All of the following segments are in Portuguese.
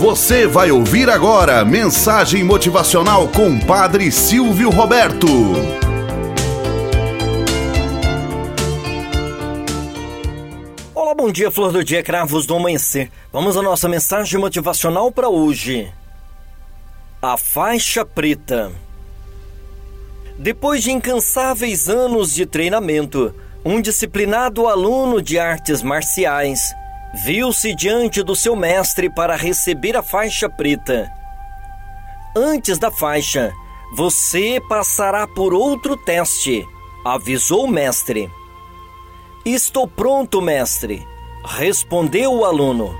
Você vai ouvir agora mensagem motivacional com Padre Silvio Roberto. Olá, bom dia, flor do dia, cravos do amanhecer. Vamos à nossa mensagem motivacional para hoje. A faixa preta. Depois de incansáveis anos de treinamento, um disciplinado aluno de artes marciais viu-se diante do seu mestre para receber a faixa preta. Antes da faixa, você passará por outro teste, avisou o mestre. Estou pronto, mestre, respondeu o aluno.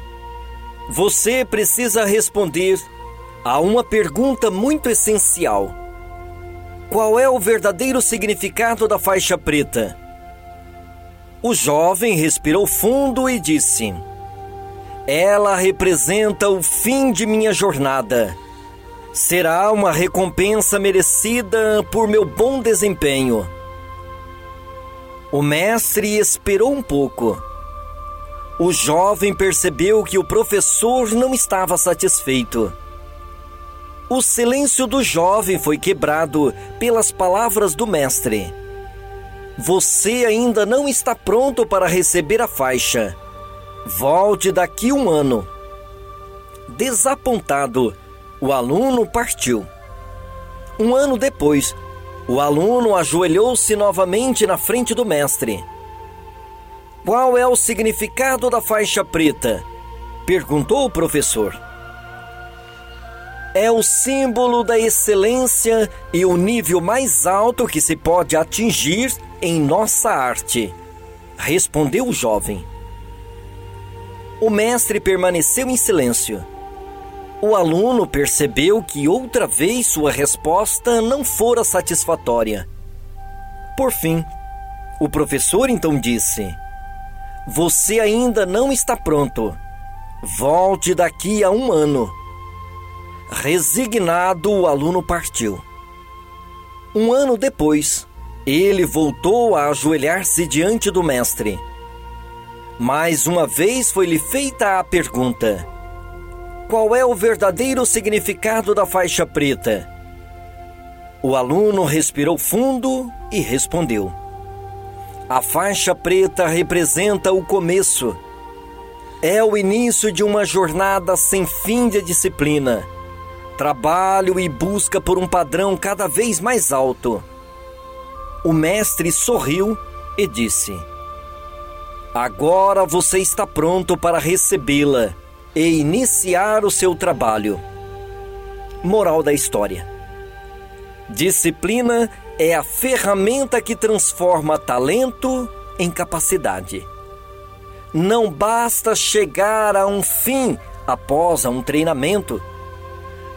Você precisa responder a uma pergunta muito essencial: Qual é o verdadeiro significado da faixa preta? O jovem respirou fundo e disse: Ela representa o fim de minha jornada. Será uma recompensa merecida por meu bom desempenho. O mestre esperou um pouco. O jovem percebeu que o professor não estava satisfeito. O silêncio do jovem foi quebrado pelas palavras do mestre. Você ainda não está pronto para receber a faixa. Volte daqui um ano. Desapontado, o aluno partiu. Um ano depois, o aluno ajoelhou-se novamente na frente do mestre. Qual é o significado da faixa preta? perguntou o professor. É o símbolo da excelência e o nível mais alto que se pode atingir em nossa arte, respondeu o jovem. O mestre permaneceu em silêncio. O aluno percebeu que outra vez sua resposta não fora satisfatória. Por fim, o professor então disse: Você ainda não está pronto. Volte daqui a um ano. Resignado, o aluno partiu. Um ano depois, ele voltou a ajoelhar-se diante do mestre. Mais uma vez foi-lhe feita a pergunta: Qual é o verdadeiro significado da faixa preta? O aluno respirou fundo e respondeu: A faixa preta representa o começo. É o início de uma jornada sem fim de disciplina, trabalho e busca por um padrão cada vez mais alto. O mestre sorriu e disse: Agora você está pronto para recebê-la e iniciar o seu trabalho. Moral da história: Disciplina é a ferramenta que transforma talento em capacidade. Não basta chegar a um fim após um treinamento.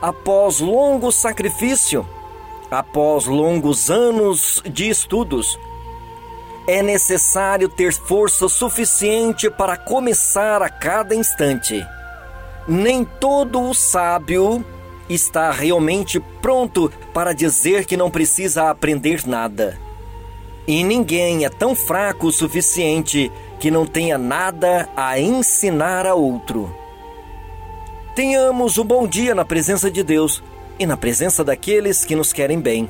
Após longo sacrifício, após longos anos de estudos, é necessário ter força suficiente para começar a cada instante. Nem todo o sábio está realmente pronto para dizer que não precisa aprender nada. E ninguém é tão fraco o suficiente que não tenha nada a ensinar a outro. Tenhamos um bom dia na presença de Deus e na presença daqueles que nos querem bem.